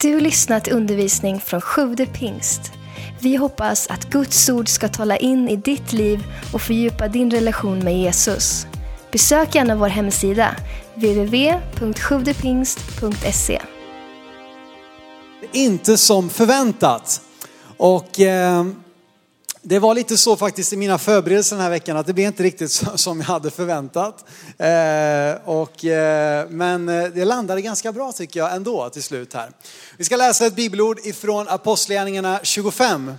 Du lyssnat till undervisning från Sjude pingst. Vi hoppas att Guds ord ska tala in i ditt liv och fördjupa din relation med Jesus. Besök gärna vår hemsida, www.sjuvdepingst.se. Inte som förväntat. Och eh, det var lite så faktiskt i mina förberedelser den här veckan att det blev inte riktigt som jag hade förväntat. Eh, och, eh, men eh, det landade ganska bra tycker jag ändå till slut här. Vi ska läsa ett bibelord ifrån Apostlagärningarna 25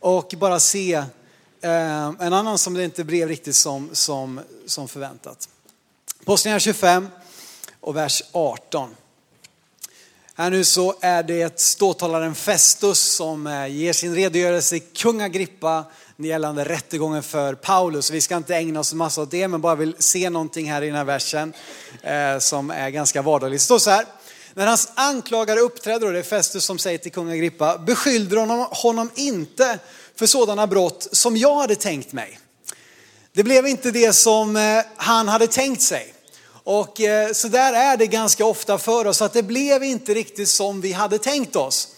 och bara se eh, en annan som det inte blev riktigt som, som, som förväntat. Apostlagärningarna 25 och vers 18. Här nu så är det ståthållaren Festus som eh, ger sin redogörelse i kung Agrippa gällande rättegången för Paulus. Vi ska inte ägna oss en massa åt det, men bara vill se någonting här i den här versen eh, som är ganska vardagligt. Det står så här. När hans anklagare uppträder, och det är Festus som säger till kung Agrippa, beskyllde honom, honom inte för sådana brott som jag hade tänkt mig. Det blev inte det som eh, han hade tänkt sig. Och eh, så där är det ganska ofta för oss, att det blev inte riktigt som vi hade tänkt oss.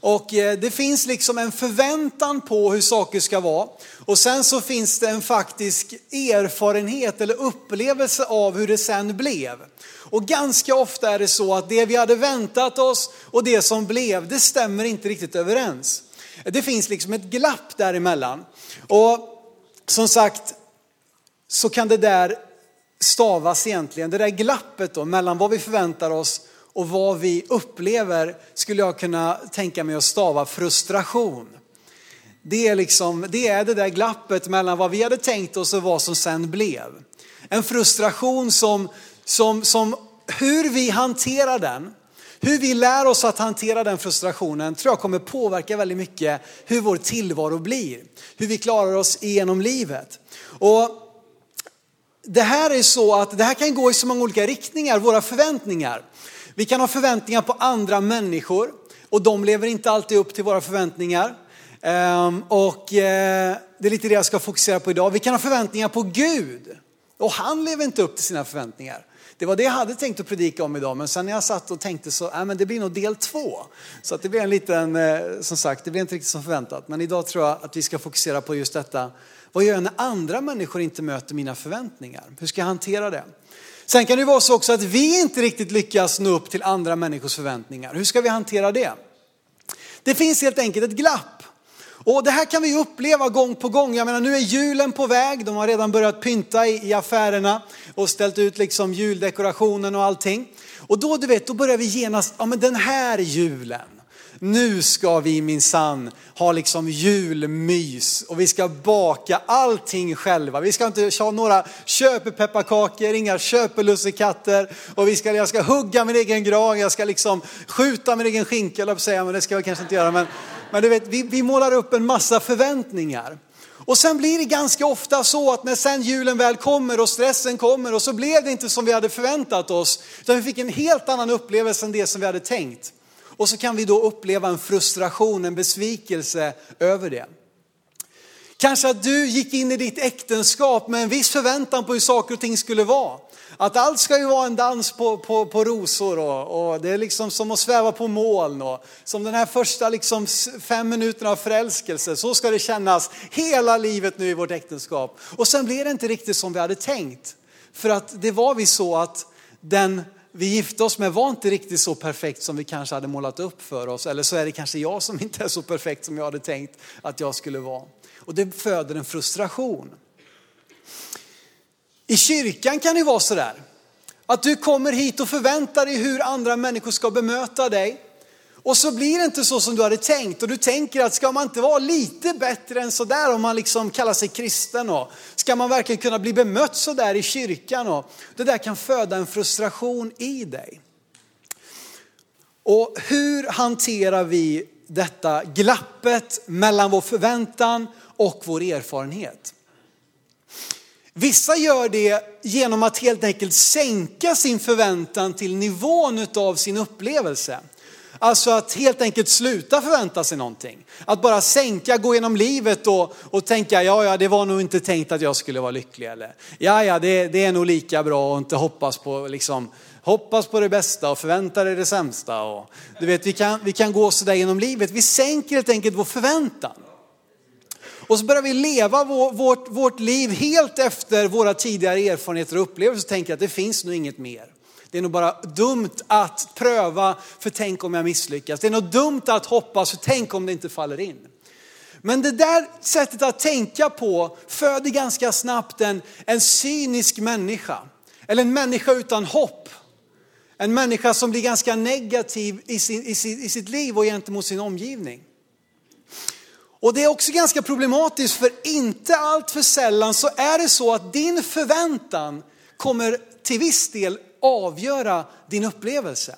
Och eh, det finns liksom en förväntan på hur saker ska vara. Och sen så finns det en faktisk erfarenhet eller upplevelse av hur det sen blev. Och ganska ofta är det så att det vi hade väntat oss och det som blev, det stämmer inte riktigt överens. Det finns liksom ett glapp däremellan. Och som sagt, så kan det där stavas egentligen, det där glappet då mellan vad vi förväntar oss och vad vi upplever skulle jag kunna tänka mig att stava frustration. Det är, liksom, det är det där glappet mellan vad vi hade tänkt oss och vad som sen blev. En frustration som, som, som hur vi hanterar den, hur vi lär oss att hantera den frustrationen tror jag kommer påverka väldigt mycket hur vår tillvaro blir. Hur vi klarar oss igenom livet. Och det här är så att det här kan gå i så många olika riktningar, våra förväntningar. Vi kan ha förväntningar på andra människor och de lever inte alltid upp till våra förväntningar. Ehm, och eh, det är lite det jag ska fokusera på idag. Vi kan ha förväntningar på Gud och han lever inte upp till sina förväntningar. Det var det jag hade tänkt att predika om idag, men sen när jag satt och tänkte så, äh, men det blir nog del två. Så att det blir en liten, eh, som sagt, det blir inte riktigt som förväntat. Men idag tror jag att vi ska fokusera på just detta. Vad gör jag när andra människor inte möter mina förväntningar? Hur ska jag hantera det? Sen kan det vara så också att vi inte riktigt lyckas nå upp till andra människors förväntningar. Hur ska vi hantera det? Det finns helt enkelt ett glapp. Och det här kan vi uppleva gång på gång. Jag menar nu är julen på väg, de har redan börjat pynta i, i affärerna och ställt ut liksom juldekorationen och allting. Och då, du vet, då börjar vi genast, ja men den här julen, nu ska vi minsann ha liksom julmys och vi ska baka allting själva. Vi ska inte ha några köpepepparkakor, inga köpelussekatter och vi ska, jag ska hugga min egen gran, jag ska liksom skjuta min egen skinka, eller säga, men det ska jag kanske inte göra. Men, men du vet, vi, vi målar upp en massa förväntningar. Och sen blir det ganska ofta så att när sen julen väl kommer och stressen kommer och så blev det inte som vi hade förväntat oss, utan vi fick en helt annan upplevelse än det som vi hade tänkt. Och så kan vi då uppleva en frustration, en besvikelse över det. Kanske att du gick in i ditt äktenskap med en viss förväntan på hur saker och ting skulle vara. Att allt ska ju vara en dans på, på, på rosor och, och, det är liksom som att sväva på moln. Och, som den här första liksom fem minuterna av förälskelse, så ska det kännas hela livet nu i vårt äktenskap. Och sen blir det inte riktigt som vi hade tänkt. För att det var vi så att den vi gifte oss med var inte riktigt så perfekt som vi kanske hade målat upp för oss. Eller så är det kanske jag som inte är så perfekt som jag hade tänkt att jag skulle vara. Och det föder en frustration. I kyrkan kan det vara sådär. Att du kommer hit och förväntar dig hur andra människor ska bemöta dig. Och så blir det inte så som du hade tänkt och du tänker att ska man inte vara lite bättre än sådär om man liksom kallar sig kristen och ska man verkligen kunna bli bemött sådär i kyrkan och det där kan föda en frustration i dig. Och hur hanterar vi detta glappet mellan vår förväntan och vår erfarenhet? Vissa gör det genom att helt enkelt sänka sin förväntan till nivån av sin upplevelse. Alltså att helt enkelt sluta förvänta sig någonting. Att bara sänka, gå genom livet och, och tänka, ja ja det var nog inte tänkt att jag skulle vara lycklig. Eller ja ja det, det är nog lika bra att inte hoppas på liksom, hoppas på det bästa och förvänta dig det sämsta. Och, du vet, vi kan, vi kan gå sådär genom livet. Vi sänker helt enkelt vår förväntan. Och så börjar vi leva vår, vårt, vårt liv helt efter våra tidigare erfarenheter och upplevelser och tänker att det finns nog inget mer. Det är nog bara dumt att pröva, för tänk om jag misslyckas. Det är nog dumt att hoppas, för tänk om det inte faller in. Men det där sättet att tänka på föder ganska snabbt en, en cynisk människa. Eller en människa utan hopp. En människa som blir ganska negativ i, sin, i, sin, i sitt liv och gentemot sin omgivning. Och det är också ganska problematiskt för inte allt för sällan så är det så att din förväntan kommer till viss del avgöra din upplevelse.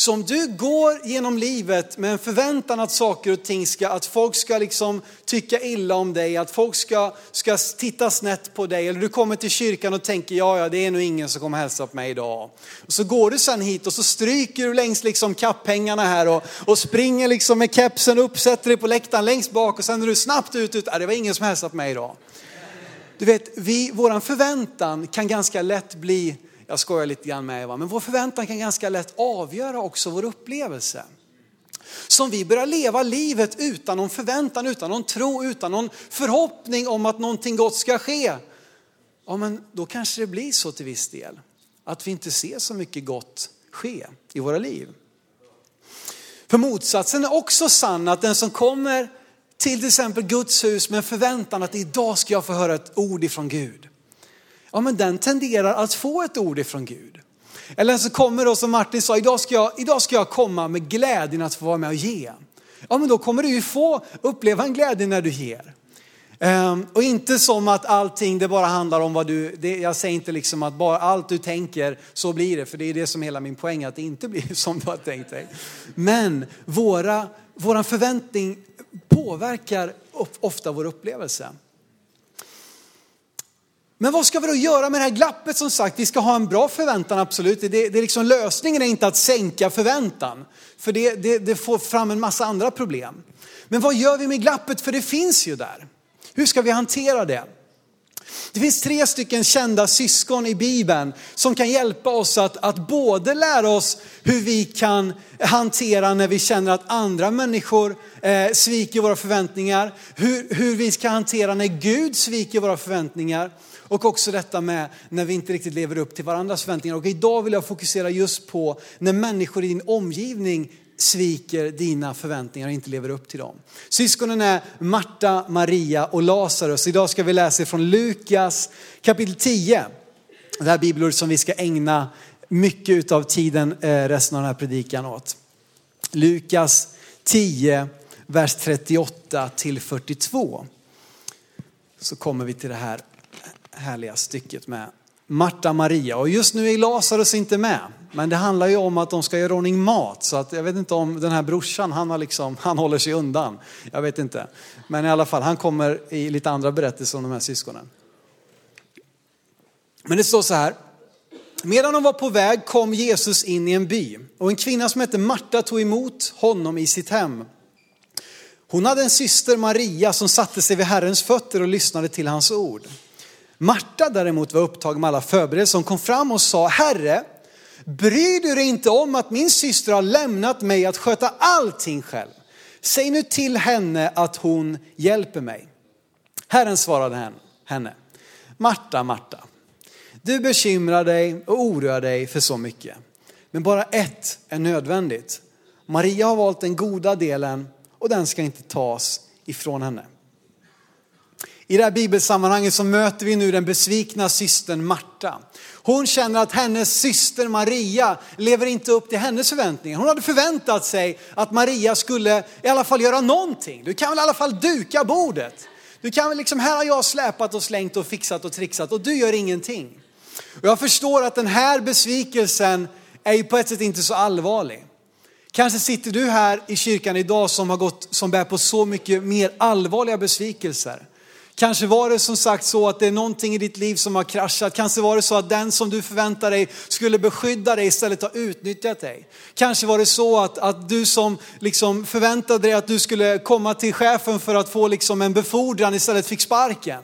Så om du går genom livet med en förväntan att saker och ting ska, att folk ska liksom tycka illa om dig, att folk ska, ska titta snett på dig, eller du kommer till kyrkan och tänker, ja, ja, det är nog ingen som kommer hälsa på mig idag. Och så går du sen hit och så stryker du längs liksom kapphängarna här och, och springer liksom med kepsen upp, sätter dig på läktaren längst bak och sen är du snabbt ut, ut, äh, det var ingen som hälsade på mig idag. Du vet, vi, våran förväntan kan ganska lätt bli jag skojar lite grann med Eva, men vår förväntan kan ganska lätt avgöra också vår upplevelse. Så om vi börjar leva livet utan någon förväntan, utan någon tro, utan någon förhoppning om att någonting gott ska ske. Ja men då kanske det blir så till viss del. Att vi inte ser så mycket gott ske i våra liv. För motsatsen är också sann, att den som kommer till till exempel Guds hus med förväntan att idag ska jag få höra ett ord ifrån Gud ja men den tenderar att få ett ord ifrån Gud. Eller så kommer då som Martin sa, idag ska, jag, idag ska jag komma med glädjen att få vara med och ge. Ja men då kommer du ju få uppleva en glädje när du ger. Um, och inte som att allting det bara handlar om vad du, det, jag säger inte liksom att bara allt du tänker så blir det, för det är det som är hela min poäng, att det inte blir som du har tänkt dig. Men våra, våran förväntning påverkar ofta vår upplevelse. Men vad ska vi då göra med det här glappet som sagt? Vi ska ha en bra förväntan, absolut. Det, det är liksom, lösningen är inte att sänka förväntan, för det, det, det får fram en massa andra problem. Men vad gör vi med glappet? För det finns ju där. Hur ska vi hantera det? Det finns tre stycken kända syskon i Bibeln som kan hjälpa oss att, att både lära oss hur vi kan hantera när vi känner att andra människor eh, sviker våra förväntningar, hur, hur vi ska hantera när Gud sviker våra förväntningar och också detta med när vi inte riktigt lever upp till varandras förväntningar. Och idag vill jag fokusera just på när människor i din omgivning sviker dina förväntningar och inte lever upp till dem. Syskonen är Marta, Maria och Lazarus. Idag ska vi läsa från Lukas kapitel 10. Det här bibelordet som vi ska ägna mycket av tiden eh, resten av den här predikan åt. Lukas 10, vers 38 till 42. Så kommer vi till det här härliga stycket med Marta Maria. Och just nu är Lazarus inte med. Men det handlar ju om att de ska göra ordning mat. Så att jag vet inte om den här brorsan, han, har liksom, han håller sig undan. Jag vet inte. Men i alla fall, han kommer i lite andra berättelser om de här syskonen. Men det står så här. Medan de var på väg kom Jesus in i en by och en kvinna som hette Marta tog emot honom i sitt hem. Hon hade en syster Maria som satte sig vid Herrens fötter och lyssnade till hans ord. Marta däremot var upptagen med alla förberedelser. Hon kom fram och sa, Herre, bryr du dig inte om att min syster har lämnat mig att sköta allting själv? Säg nu till henne att hon hjälper mig. Herren svarade henne, Marta, Marta, du bekymrar dig och oroar dig för så mycket. Men bara ett är nödvändigt. Maria har valt den goda delen och den ska inte tas ifrån henne. I det här bibelsammanhanget så möter vi nu den besvikna systern Marta. Hon känner att hennes syster Maria lever inte upp till hennes förväntningar. Hon hade förväntat sig att Maria skulle i alla fall göra någonting. Du kan väl i alla fall duka bordet. Du kan väl liksom, här har jag släpat och slängt och fixat och trixat och du gör ingenting. Och jag förstår att den här besvikelsen är ju på ett sätt inte så allvarlig. Kanske sitter du här i kyrkan idag som har gått, som bär på så mycket mer allvarliga besvikelser. Kanske var det som sagt så att det är någonting i ditt liv som har kraschat. Kanske var det så att den som du förväntar dig skulle beskydda dig istället har utnyttjat dig. Kanske var det så att, att du som liksom förväntade dig att du skulle komma till chefen för att få liksom en befordran istället fick sparken.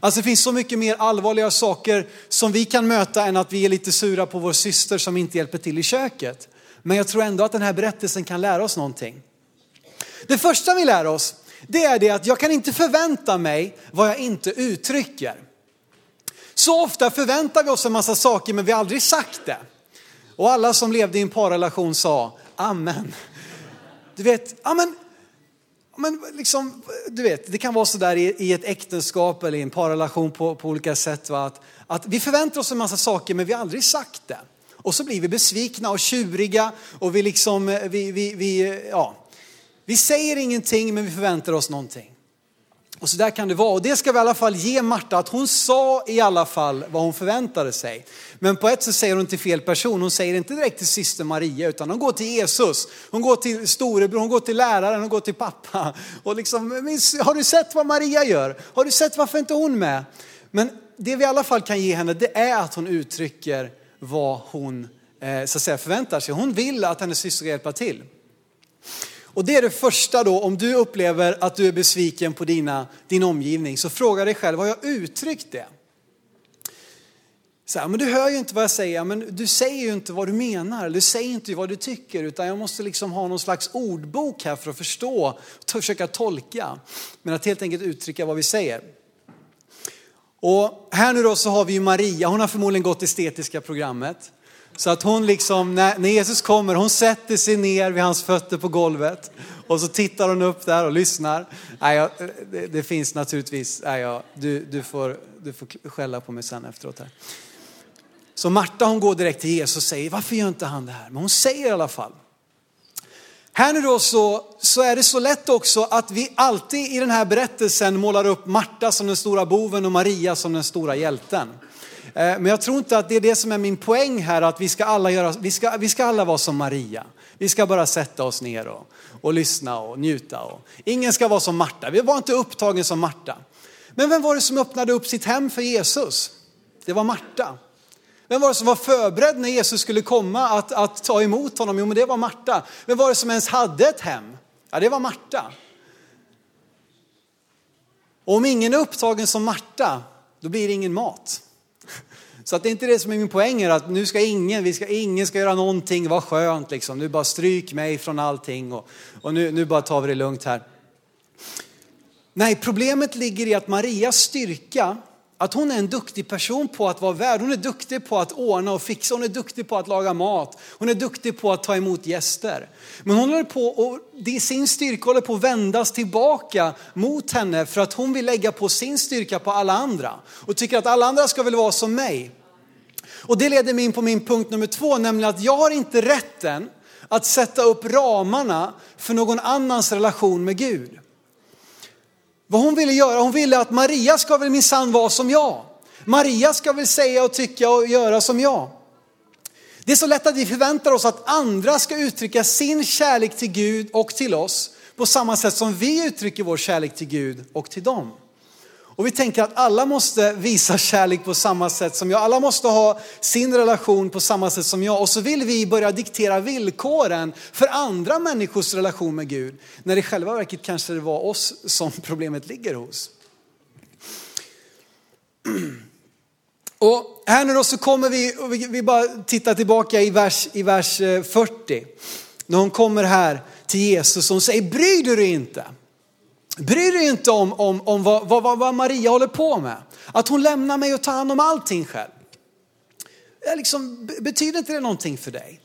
Alltså det finns så mycket mer allvarliga saker som vi kan möta än att vi är lite sura på vår syster som inte hjälper till i köket. Men jag tror ändå att den här berättelsen kan lära oss någonting. Det första vi lär oss, det är det att jag kan inte förvänta mig vad jag inte uttrycker. Så ofta förväntar vi oss en massa saker men vi har aldrig sagt det. Och alla som levde i en parrelation sa amen. Du vet, amen. Men liksom, du vet, det kan vara sådär i, i ett äktenskap eller i en parrelation på, på olika sätt. Va? Att, att vi förväntar oss en massa saker men vi har aldrig sagt det. Och så blir vi besvikna och tjuriga och vi liksom, eh, vi, vi, vi, eh, ja, vi säger ingenting men vi förväntar oss någonting. Och så där kan det vara. Och det ska vi i alla fall ge Marta, att hon sa i alla fall vad hon förväntade sig. Men på ett sätt säger hon till fel person. Hon säger inte direkt till syster Maria, utan hon går till Jesus. Hon går till storebror, hon går till läraren, hon går till pappa. Och liksom, har du sett vad Maria gör? Har du sett varför inte hon med? Men det vi i alla fall kan ge henne, det är att hon uttrycker vad hon eh, så att säga, förväntar sig. Hon vill att hennes syster ska hjälpa till. Och det är det första då, om du upplever att du är besviken på dina, din omgivning, så fråga dig själv, har jag uttryckt det? Så här, men du hör ju inte vad jag säger, men du säger ju inte vad du menar, du säger inte vad du tycker, utan jag måste liksom ha någon slags ordbok här för att förstå, försöka tolka, men att helt enkelt uttrycka vad vi säger. Och här nu då så har vi ju Maria, hon har förmodligen gått estetiska programmet. Så att hon liksom, när, Jesus kommer, hon sätter sig ner vid hans fötter på golvet. Och så tittar hon upp där och lyssnar. Nej, jag, det, det, finns naturligtvis, nej, jag, du, du, får, du får skälla på mig sen efteråt här. Så Marta hon går direkt till Jesus och säger, varför gör inte han det här? Men hon säger i alla fall. Här nu då så, så är det så lätt också att vi alltid i den här berättelsen målar upp Marta som den stora boven och Maria som den stora hjälten. Eh, men jag tror inte att det är det som är min poäng här, att vi ska alla, göra, vi ska, vi ska alla vara som Maria. Vi ska bara sätta oss ner och, och lyssna och njuta. Och, ingen ska vara som Marta. Vi var inte upptagen som Marta. Men vem var det som öppnade upp sitt hem för Jesus? Det var Marta. Vem var det som var förberedd när Jesus skulle komma att, att ta emot honom? Jo, men det var Marta. Vem var det som ens hade ett hem? Ja, det var Marta. Och om ingen är upptagen som Marta, då blir det ingen mat. Så att det är inte det som är min poäng är att nu ska ingen, vi ska, ingen ska göra någonting, vad skönt liksom. Nu bara stryk mig från allting och, och nu, nu bara tar vi det lugnt här. Nej, problemet ligger i att Marias styrka, att hon är en duktig person på att vara värd. Hon är duktig på att ordna och fixa, hon är duktig på att laga mat, hon är duktig på att ta emot gäster. Men hon håller på och sin styrka håller på att vändas tillbaka mot henne för att hon vill lägga på sin styrka på alla andra och tycker att alla andra ska väl vara som mig. Och det leder mig in på min punkt nummer två, nämligen att jag har inte rätten att sätta upp ramarna för någon annans relation med Gud. Vad hon ville göra, hon ville att Maria ska väl minsann vara som jag. Maria ska väl säga och tycka och göra som jag. Det är så lätt att vi förväntar oss att andra ska uttrycka sin kärlek till Gud och till oss på samma sätt som vi uttrycker vår kärlek till Gud och till dem. Och vi tänker att alla måste visa kärlek på samma sätt som jag. Alla måste ha sin relation på samma sätt som jag. Och så vill vi börja diktera villkoren för andra människors relation med Gud. När det i själva verket kanske det var oss som problemet ligger hos. Och här nu då så kommer vi, vi bara tittar tillbaka i vers, i vers eh, 40. När hon kommer här till Jesus och hon säger, bryr du dig inte? Bryr dig inte om, om, om vad, vad, vad Maria håller på med. Att hon lämnar mig och tar hand om allting själv. Liksom, betyder inte det någonting för dig?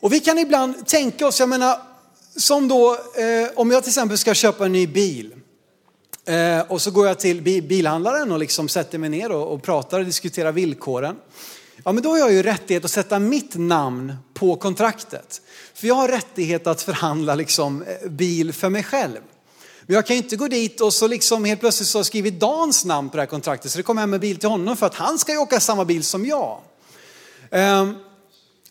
Och vi kan ibland tänka oss, jag menar, som då eh, om jag till exempel ska köpa en ny bil. Eh, och så går jag till bilhandlaren och liksom sätter mig ner och, och pratar och diskuterar villkoren. Ja men då har jag ju rättighet att sätta mitt namn på kontraktet. För jag har rättighet att förhandla liksom eh, bil för mig själv. Men jag kan ju inte gå dit och så liksom helt plötsligt så har jag skrivit Dans namn på det här kontraktet så det kommer hem en bil till honom för att han ska ju åka samma bil som jag. Um,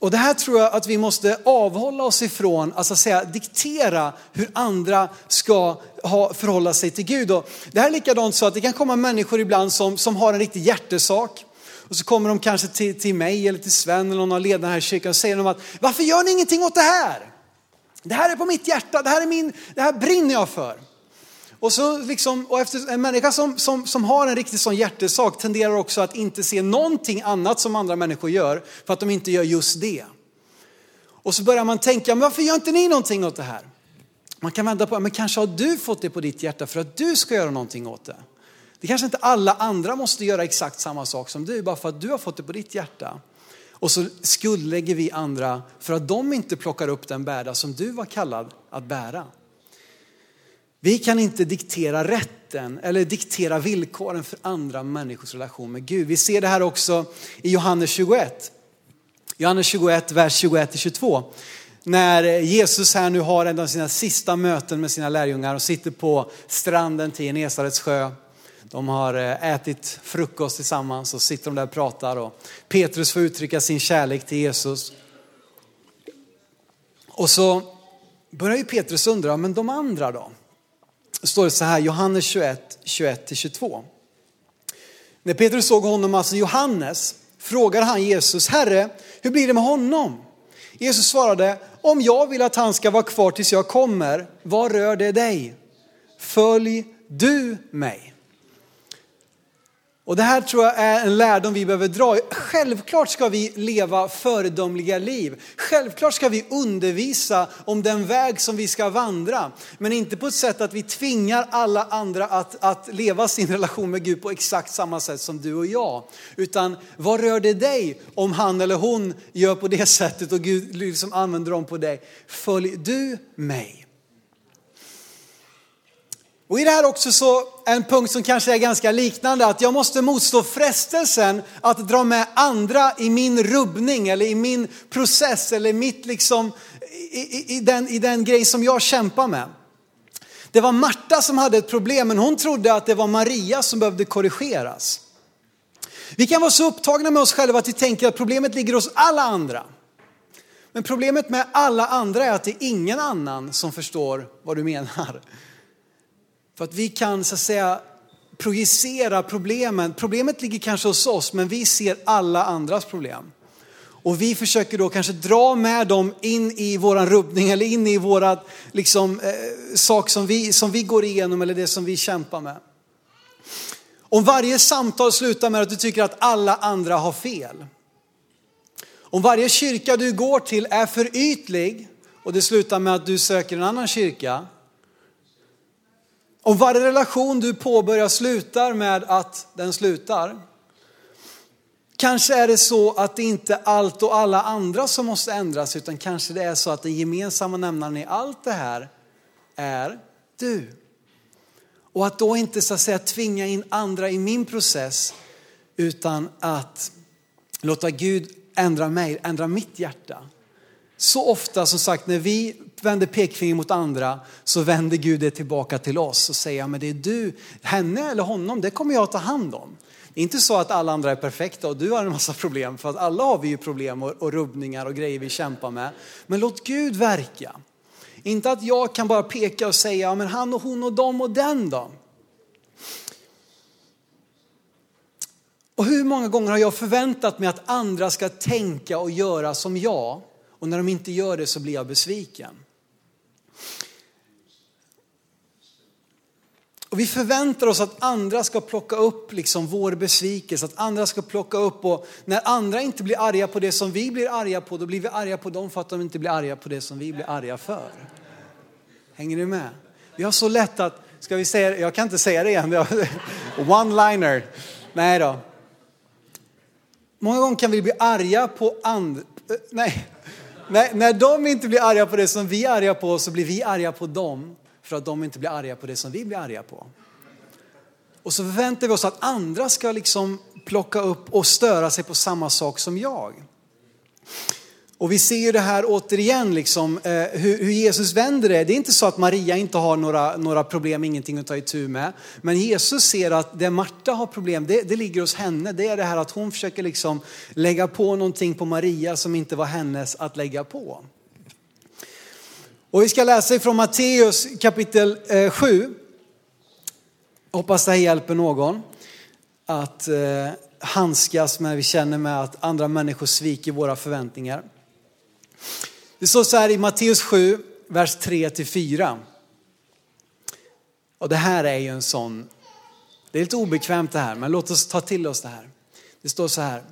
och det här tror jag att vi måste avhålla oss ifrån, alltså säga diktera hur andra ska ha, förhålla sig till Gud. Och det här är likadant så att det kan komma människor ibland som, som har en riktig hjärtesak. Och så kommer de kanske till, till mig eller till Sven eller någon av ledarna här i kyrkan och säger de att varför gör ni ingenting åt det här? Det här är på mitt hjärta, det här, är min, det här brinner jag för. Och, så liksom, och efter, en människa som, som, som har en riktig sån hjärtesak tenderar också att inte se någonting annat som andra människor gör för att de inte gör just det. Och så börjar man tänka, men varför gör inte ni någonting åt det här? Man kan vända på men kanske har du fått det på ditt hjärta för att du ska göra någonting åt det. Det kanske inte alla andra måste göra exakt samma sak som du, bara för att du har fått det på ditt hjärta. Och så skuldlägger vi andra för att de inte plockar upp den bärda som du var kallad att bära. Vi kan inte diktera rätten eller diktera villkoren för andra människors relation med Gud. Vi ser det här också i Johannes 21. Johannes 21, vers 21-22. När Jesus här nu har en av sina sista möten med sina lärjungar och sitter på stranden till Genesarets sjö. De har eh, ätit frukost tillsammans och sitter de där och pratar och Petrus får uttrycka sin kärlek till Jesus. Och så börjar ju Petrus undra, men de andra då? Står det så här, Johannes 21, 21-22. När Petrus såg honom, alltså Johannes, frågade han Jesus, Herre, hur blir det med honom? Jesus svarade, om jag vill att han ska vara kvar tills jag kommer, vad rör det dig? Följ du mig. Och det här tror jag är en lärdom vi behöver dra. Självklart ska vi leva föredömliga liv. Självklart ska vi undervisa om den väg som vi ska vandra. Men inte på ett sätt att vi tvingar alla andra att, att leva sin relation med Gud på exakt samma sätt som du och jag. Utan vad rör det dig om han eller hon gör på det sättet och Gud liksom använder dem på dig. Följ du mig. Och i det här också så en punkt som kanske är ganska liknande, att jag måste motstå frestelsen att dra med andra i min rubbning eller i min process eller mitt liksom, i, i, i, den, i den grej som jag kämpar med. Det var Marta som hade ett problem, men hon trodde att det var Maria som behövde korrigeras. Vi kan vara så upptagna med oss själva att vi tänker att problemet ligger hos alla andra. Men problemet med alla andra är att det är ingen annan som förstår vad du menar. För att vi kan så att säga projicera problemen. Problemet ligger kanske hos oss men vi ser alla andras problem. Och vi försöker då kanske dra med dem in i våran rubbning eller in i våran liksom, eh, sak som vi, som vi går igenom eller det som vi kämpar med. Om varje samtal slutar med att du tycker att alla andra har fel. Om varje kyrka du går till är för ytlig och det slutar med att du söker en annan kyrka om varje relation du påbörjar slutar med att den slutar, kanske är det så att det inte är allt och alla andra som måste ändras, utan kanske det är så att den gemensamma nämnaren i allt det här är du. Och att då inte så att säga tvinga in andra i min process, utan att låta Gud ändra mig, ändra mitt hjärta. Så ofta som sagt när vi vänder pekfinger mot andra så vänder Gud det tillbaka till oss och säger, men det är du, henne eller honom, det kommer jag att ta hand om. Det är inte så att alla andra är perfekta och du har en massa problem, för att alla har vi ju problem och, och rubbningar och grejer vi kämpar med. Men låt Gud verka. Inte att jag kan bara peka och säga, men han och hon och dem och den då? Och hur många gånger har jag förväntat mig att andra ska tänka och göra som jag? Och när de inte gör det så blir jag besviken. Och vi förväntar oss att andra ska plocka upp liksom vår besvikelse, att andra ska plocka upp och när andra inte blir arga på det som vi blir arga på, då blir vi arga på dem för att de inte blir arga på det som vi blir arga för. Hänger ni med? Vi har så lätt att, ska vi säga jag kan inte säga det igen, one-liner. Nej då. Många gånger kan vi bli arga på andra, eh, nej, när, när de inte blir arga på det som vi är arga på så blir vi arga på dem för att de inte blir arga på det som vi blir arga på. Och så förväntar vi oss att andra ska liksom plocka upp och störa sig på samma sak som jag. Och vi ser ju det här återigen, liksom, eh, hur, hur, Jesus vänder det. Det är inte så att Maria inte har några, några problem, ingenting att ta itu med. Men Jesus ser att det Marta har problem, det, det ligger hos henne. Det är det här att hon försöker liksom lägga på någonting på Maria som inte var hennes att lägga på. Och vi ska läsa ifrån Matteus kapitel eh, 7. Hoppas det här hjälper någon att eh, handskas med, vi känner med att andra människor sviker våra förväntningar. Det står så här i Matteus 7, vers 3 4. Och det här är ju en sån, det är lite obekvämt det här, men låt oss ta till oss det här. Det står så här.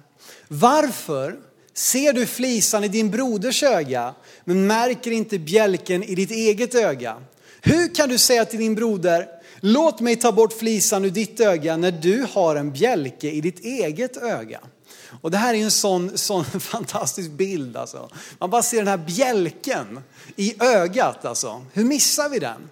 Varför ser du flisan i din broders öga, men märker inte bjälken i ditt eget öga? Hur kan du säga till din broder, låt mig ta bort flisan ur ditt öga när du har en bjälke i ditt eget öga? Och det här är en sån, sån fantastisk bild alltså. Man bara ser den här bjälken i ögat alltså. Hur missar vi den?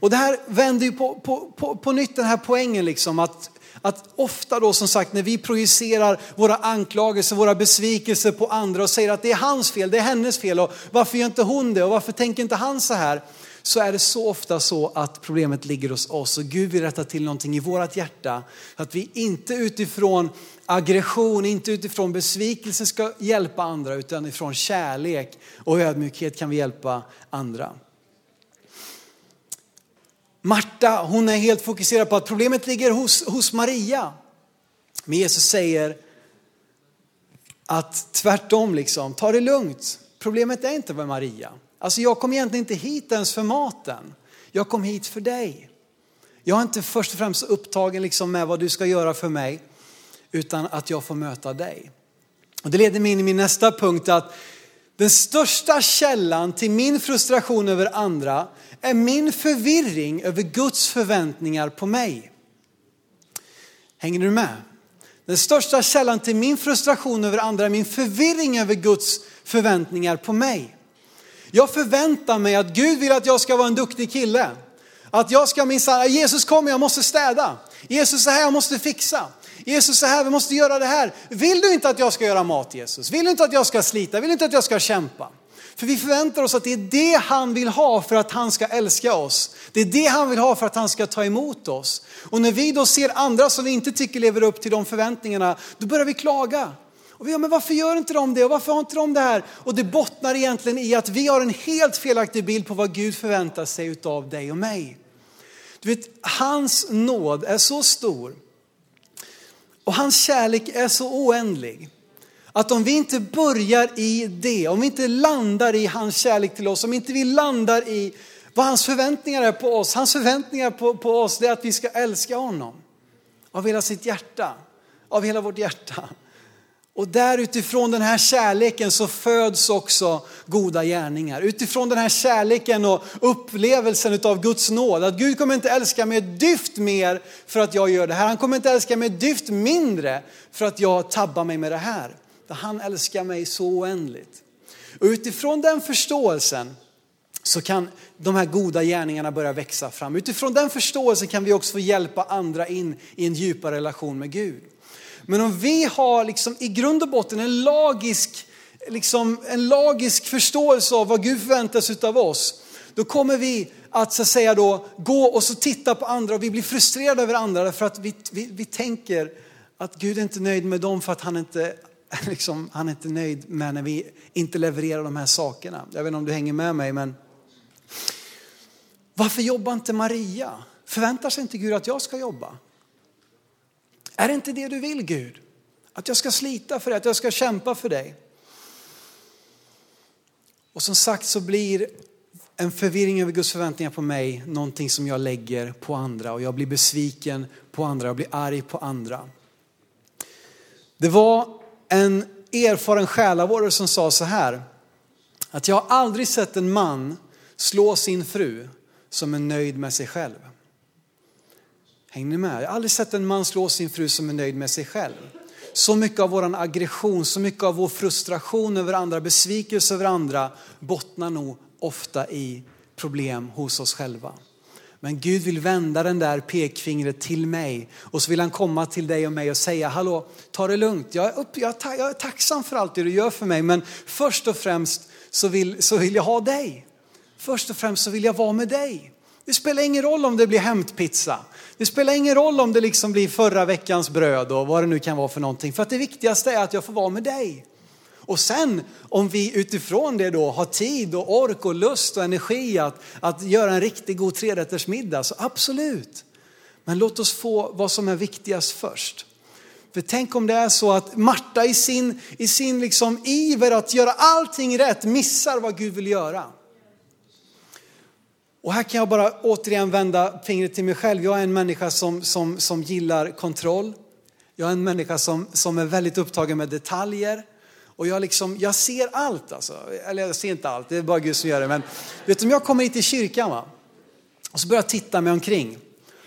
Och det här vänder ju på, på, på, på nytt den här poängen liksom att att ofta då som sagt när vi projicerar våra anklagelser, våra besvikelser på andra och säger att det är hans fel, det är hennes fel och varför gör inte hon det och varför tänker inte han så här? Så är det så ofta så att problemet ligger hos oss och Gud vill rätta till någonting i vårt hjärta. Att vi inte utifrån aggression, inte utifrån besvikelse ska hjälpa andra utan ifrån kärlek och ödmjukhet kan vi hjälpa andra. Marta, hon är helt fokuserad på att problemet ligger hos, hos Maria. Men Jesus säger att tvärtom, liksom, ta det lugnt. Problemet är inte med Maria. Alltså jag kom egentligen inte hit ens för maten. Jag kom hit för dig. Jag är inte först och främst upptagen liksom med vad du ska göra för mig, utan att jag får möta dig. Och det leder mig in i min nästa punkt att den största källan till min frustration över andra är min förvirring över Guds förväntningar på mig. Hänger du med? Den största källan till min frustration över andra är min förvirring över Guds förväntningar på mig. Jag förväntar mig att Gud vill att jag ska vara en duktig kille. Att jag ska minsann, Jesus kommer, jag måste städa. Jesus är här, jag måste fixa. Jesus är här, vi måste göra det här. Vill du inte att jag ska göra mat Jesus? Vill du inte att jag ska slita? Vill du inte att jag ska kämpa? För vi förväntar oss att det är det han vill ha för att han ska älska oss. Det är det han vill ha för att han ska ta emot oss. Och när vi då ser andra som vi inte tycker lever upp till de förväntningarna, då börjar vi klaga. Och vi, ja, men varför gör inte de det och varför har inte de det här? Och det bottnar egentligen i att vi har en helt felaktig bild på vad Gud förväntar sig av dig och mig. Du vet, hans nåd är så stor och hans kärlek är så oändlig. Att om vi inte börjar i det, om vi inte landar i hans kärlek till oss, om inte vi landar i vad hans förväntningar är på oss. Hans förväntningar på, på oss är att vi ska älska honom. Av hela sitt hjärta, av hela vårt hjärta. Och där utifrån den här kärleken så föds också goda gärningar. Utifrån den här kärleken och upplevelsen av Guds nåd. Att Gud kommer inte älska mig ett dyft mer för att jag gör det här. Han kommer inte älska mig ett dyft mindre för att jag tabbar mig med det här. Han älskar mig så oändligt. Och utifrån den förståelsen så kan de här goda gärningarna börja växa fram. Utifrån den förståelsen kan vi också få hjälpa andra in i en djupare relation med Gud. Men om vi har liksom i grund och botten en lagisk, liksom en lagisk förståelse av vad Gud förväntar sig av oss, då kommer vi att så att säga då gå och så titta på andra och vi blir frustrerade över andra därför att vi, vi, vi tänker att Gud är inte nöjd med dem för att han inte, liksom, han är inte nöjd med när vi inte levererar de här sakerna. Jag vet inte om du hänger med mig men varför jobbar inte Maria? Förväntar sig inte Gud att jag ska jobba? Är det inte det du vill Gud? Att jag ska slita för dig, att jag ska kämpa för dig. Och som sagt så blir en förvirring över Guds förväntningar på mig någonting som jag lägger på andra och jag blir besviken på andra, jag blir arg på andra. Det var en erfaren själavårdare som sa så här, att jag har aldrig sett en man slå sin fru som är nöjd med sig själv. Hänger ni med? Jag har aldrig sett en man slå sin fru som är nöjd med sig själv. Så mycket av vår aggression, så mycket av vår frustration över andra, besvikelse över andra bottnar nog ofta i problem hos oss själva. Men Gud vill vända den där pekfingret till mig och så vill han komma till dig och mig och säga, hallå, ta det lugnt. Jag är, upp, jag, är, jag är tacksam för allt det du gör för mig, men först och främst så vill, så vill jag ha dig. Först och främst så vill jag vara med dig. Det spelar ingen roll om det blir hämtpizza. Det spelar ingen roll om det liksom blir förra veckans bröd och vad det nu kan vara för någonting. För att det viktigaste är att jag får vara med dig. Och sen om vi utifrån det då har tid och ork och lust och energi att, att göra en riktigt god trerättersmiddag, så absolut. Men låt oss få vad som är viktigast först. För tänk om det är så att Marta i sin, i sin liksom iver att göra allting rätt missar vad Gud vill göra. Och här kan jag bara återigen vända fingret till mig själv. Jag är en människa som, som, som gillar kontroll. Jag är en människa som, som är väldigt upptagen med detaljer. Och jag, liksom, jag ser allt alltså. Eller jag ser inte allt, det är bara Gud som gör det. Men vet du, om jag kommer hit till kyrkan va? och så börjar jag titta mig omkring.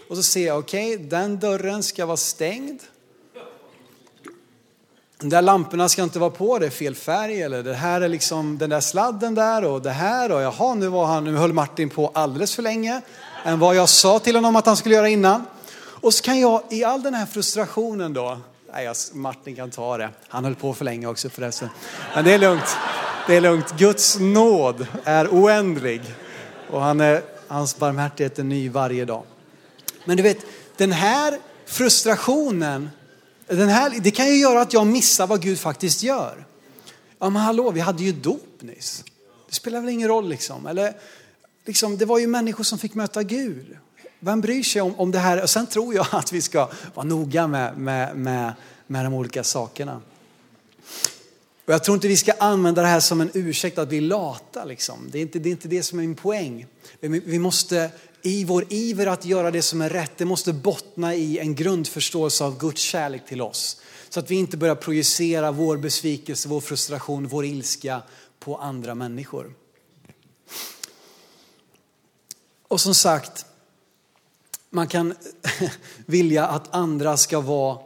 Och så ser jag, okej, okay, den dörren ska vara stängd. De där lamporna ska inte vara på, det är fel färg. Eller det här är liksom den där sladden där och det här. Och jaha, nu, var han, nu höll Martin på alldeles för länge. Än vad jag sa till honom att han skulle göra innan. Och så kan jag i all den här frustrationen då, nej Martin kan ta det. Han höll på för länge också förresten. Men det är lugnt. Det är lugnt. Guds nåd är oändlig. Och han är, hans barmhärtighet är ny varje dag. Men du vet, den här frustrationen den här, det kan ju göra att jag missar vad Gud faktiskt gör. Ja men hallå, vi hade ju dop nyss. Det spelar väl ingen roll liksom. Eller, liksom, det var ju människor som fick möta Gud. Vem bryr sig om, om det här? Och sen tror jag att vi ska vara noga med, med, med, med de olika sakerna. Och jag tror inte vi ska använda det här som en ursäkt att bli lata. Liksom. Det, är inte, det är inte det som är min poäng. Vi måste i vår iver att göra det som är rätt, det måste bottna i en grundförståelse av Guds kärlek till oss. Så att vi inte börjar projicera vår besvikelse, vår frustration, vår ilska på andra människor. Och som sagt, man kan vilja att andra ska vara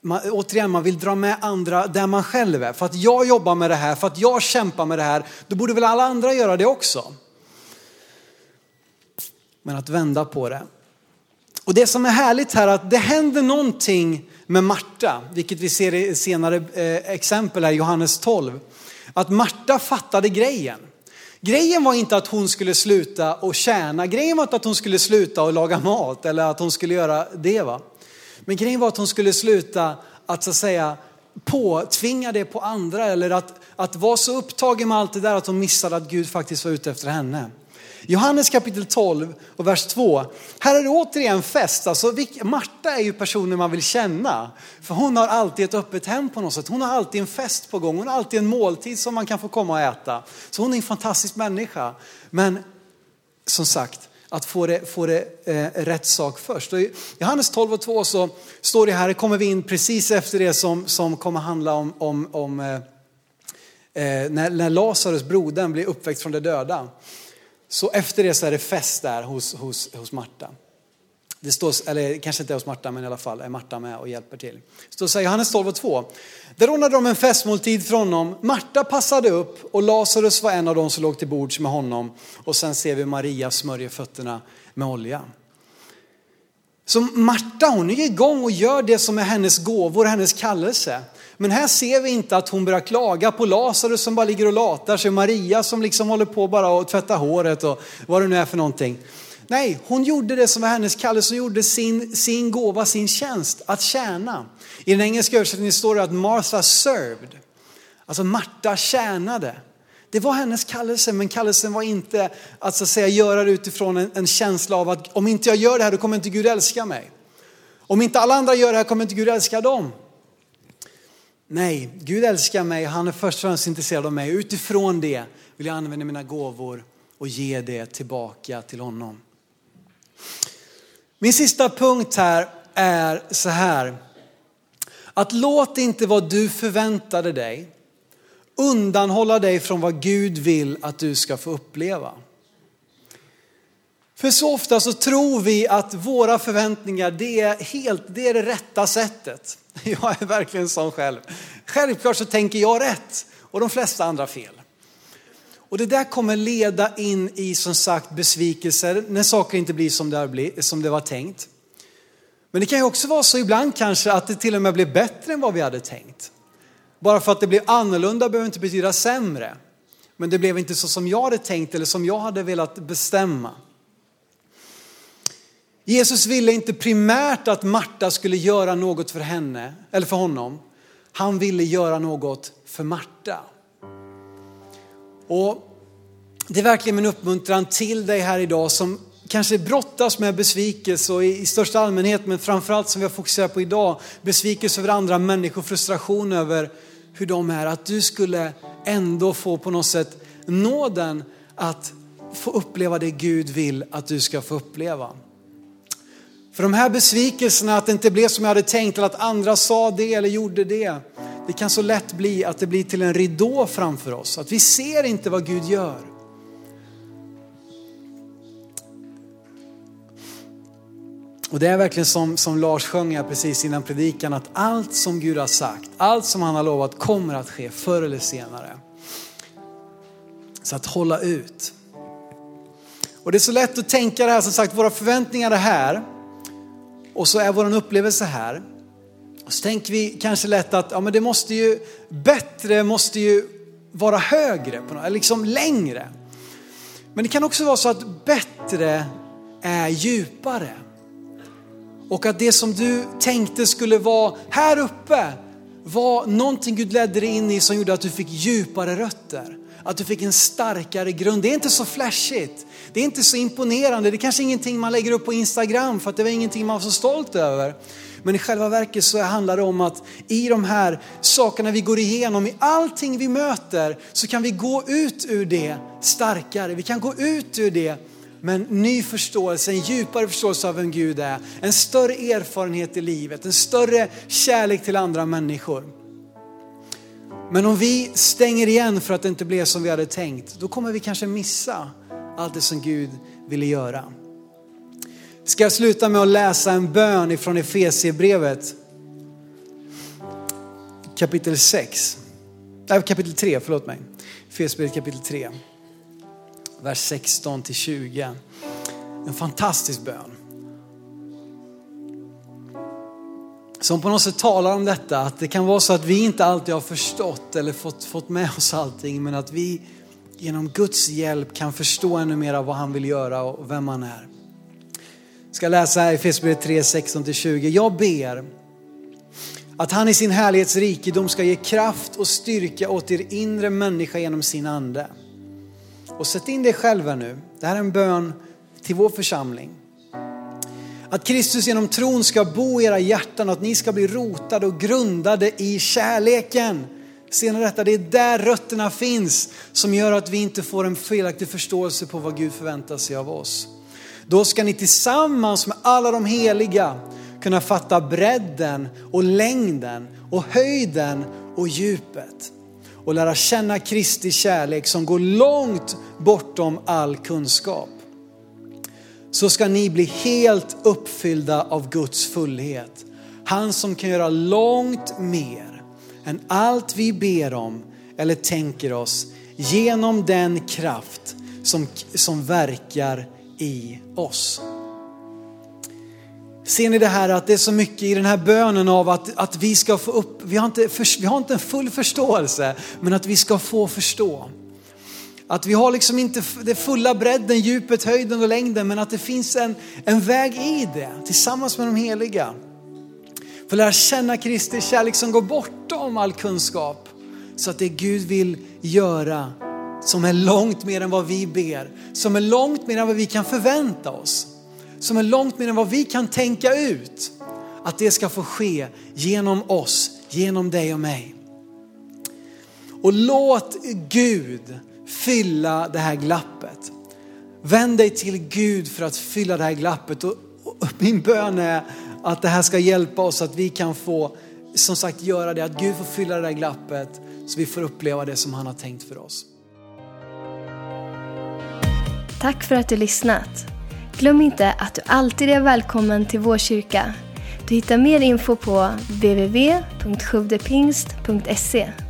man, återigen, man vill dra med andra där man själv är. För att jag jobbar med det här, för att jag kämpar med det här, då borde väl alla andra göra det också men att vända på det. Och det som är härligt här är att det händer någonting med Marta, vilket vi ser i senare eh, exempel här, Johannes 12. Att Marta fattade grejen. Grejen var inte att hon skulle sluta och tjäna, grejen var inte att hon skulle sluta och laga mat eller att hon skulle göra det. Va? Men grejen var att hon skulle sluta att så att säga påtvinga det på andra eller att, att vara så upptagen med allt det där att hon missade att Gud faktiskt var ute efter henne. Johannes kapitel 12 och vers 2. Här är det återigen fest. Alltså, Marta är ju personen man vill känna. För hon har alltid ett öppet hem på något sätt. Hon har alltid en fest på gång. Hon har alltid en måltid som man kan få komma och äta. Så hon är en fantastisk människa. Men som sagt, att få det, få det eh, rätt sak först. Och I Johannes 12 och 2 så står det här, kommer vi in precis efter det som, som kommer handla om, om, om eh, eh när, när Lazarus, brodern, blir uppväckt från de döda. Så efter det så är det fest där hos, hos, hos Marta. Det står, eller kanske inte hos Marta, men i alla fall är Marta med och hjälper till. Det står så här, Johannes 12 och 2. Där ordnade de en festmåltid för honom. Marta passade upp och Lazarus var en av dem som låg till bords med honom. Och sen ser vi Maria smörjer fötterna med olja. Så Marta hon är igång och gör det som är hennes gåvor, hennes kallelse. Men här ser vi inte att hon börjar klaga på Lazarus som bara ligger och latar sig, Maria som liksom håller på bara att tvätta håret och vad det nu är för någonting. Nej, hon gjorde det som var hennes kallelse, hon gjorde sin, sin gåva, sin tjänst, att tjäna. I den engelska översättningen står det att Martha served. Alltså Marta tjänade. Det var hennes kallelse, men kallelsen var inte att, så att säga, göra det utifrån en, en, känsla av att om inte jag gör det här då kommer inte Gud älska mig. Om inte alla andra gör det här kommer inte Gud älska dem. Nej, Gud älskar mig, och han är först och främst intresserad av mig. Utifrån det vill jag använda mina gåvor och ge det tillbaka till honom. Min sista punkt här är så här. Att låt inte vad du förväntade dig undanhålla dig från vad Gud vill att du ska få uppleva. För så ofta så tror vi att våra förväntningar det är, helt, det är det rätta sättet. Jag är verkligen sån själv. Självklart så tänker jag rätt och de flesta andra fel. Och det där kommer leda in i som sagt besvikelser när saker inte blir som det, blir, som det var tänkt. Men det kan ju också vara så ibland kanske att det till och med blir bättre än vad vi hade tänkt. Bara för att det blev annorlunda behöver inte betyda sämre. Men det blev inte så som jag hade tänkt eller som jag hade velat bestämma. Jesus ville inte primärt att Marta skulle göra något för henne eller för honom. Han ville göra något för Marta. Och det är verkligen min uppmuntran till dig här idag som kanske brottas med besvikelse och i största allmänhet, men framförallt som vi har fokuserat på idag, besvikelse över andra människor, frustration över hur de är. Att du skulle ändå få på något sätt nåden att få uppleva det Gud vill att du ska få uppleva. För de här besvikelserna, att det inte blev som jag hade tänkt eller att andra sa det eller gjorde det. Det kan så lätt bli att det blir till en ridå framför oss. Att vi ser inte vad Gud gör. Och det är verkligen som, som Lars sjöng här precis innan predikan, att allt som Gud har sagt, allt som han har lovat kommer att ske förr eller senare. Så att hålla ut. Och det är så lätt att tänka det här, som sagt, våra förväntningar är här. Och så är vår upplevelse här. Och så tänker vi kanske lätt att ja, men det måste ju, bättre måste ju vara högre, på något, liksom längre. Men det kan också vara så att bättre är djupare. Och att det som du tänkte skulle vara här uppe var någonting Gud ledde dig in i som gjorde att du fick djupare rötter. Att du fick en starkare grund. Det är inte så flashigt. Det är inte så imponerande. Det är kanske ingenting man lägger upp på Instagram för att det var ingenting man var så stolt över. Men i själva verket så handlar det om att i de här sakerna vi går igenom, i allting vi möter, så kan vi gå ut ur det starkare. Vi kan gå ut ur det med en ny förståelse, en djupare förståelse av vem Gud är. En större erfarenhet i livet, en större kärlek till andra människor. Men om vi stänger igen för att det inte blev som vi hade tänkt, då kommer vi kanske missa allt det som Gud ville göra. Ska jag sluta med att läsa en bön ifrån Efesierbrevet kapitel 6. Nej, kapitel 3, förlåt mig. Efesierbrevet kapitel 3 vers 16 till 20. En fantastisk bön. Som på något sätt talar om detta, att det kan vara så att vi inte alltid har förstått eller fått, fått med oss allting, men att vi genom Guds hjälp kan förstå ännu mer av vad han vill göra och vem han är. Jag ska läsa här i Efesierbrevet 3, 16-20. Jag ber att han i sin härlighetsrikedom ska ge kraft och styrka åt er inre människa genom sin ande och sätt in dig själva nu. Det här är en bön till vår församling. Att Kristus genom tron ska bo i era hjärtan och att ni ska bli rotade och grundade i kärleken. Ser ni detta? Det är där rötterna finns som gör att vi inte får en felaktig förståelse på vad Gud förväntar sig av oss. Då ska ni tillsammans med alla de heliga kunna fatta bredden och längden och höjden och djupet och lära känna Kristi kärlek som går långt bortom all kunskap. Så ska ni bli helt uppfyllda av Guds fullhet. Han som kan göra långt mer än allt vi ber om eller tänker oss genom den kraft som, som verkar i oss. Ser ni det här att det är så mycket i den här bönen av att, att vi ska få upp, vi har, inte, vi har inte en full förståelse, men att vi ska få förstå. Att vi har liksom inte det fulla bredden, djupet, höjden och längden, men att det finns en, en väg i det tillsammans med de heliga. För att lära känna Kristi kärlek som går bortom all kunskap. Så att det Gud vill göra som är långt mer än vad vi ber, som är långt mer än vad vi kan förvänta oss som är långt mer än vad vi kan tänka ut. Att det ska få ske genom oss, genom dig och mig. Och låt Gud fylla det här glappet. Vänd dig till Gud för att fylla det här glappet. Och, min bön är att det här ska hjälpa oss att vi kan få, som sagt göra det, att Gud får fylla det här glappet så vi får uppleva det som han har tänkt för oss. Tack för att du lyssnat. Glöm inte att du alltid är välkommen till vår kyrka. Du hittar mer info på www.sjuvdepingst.se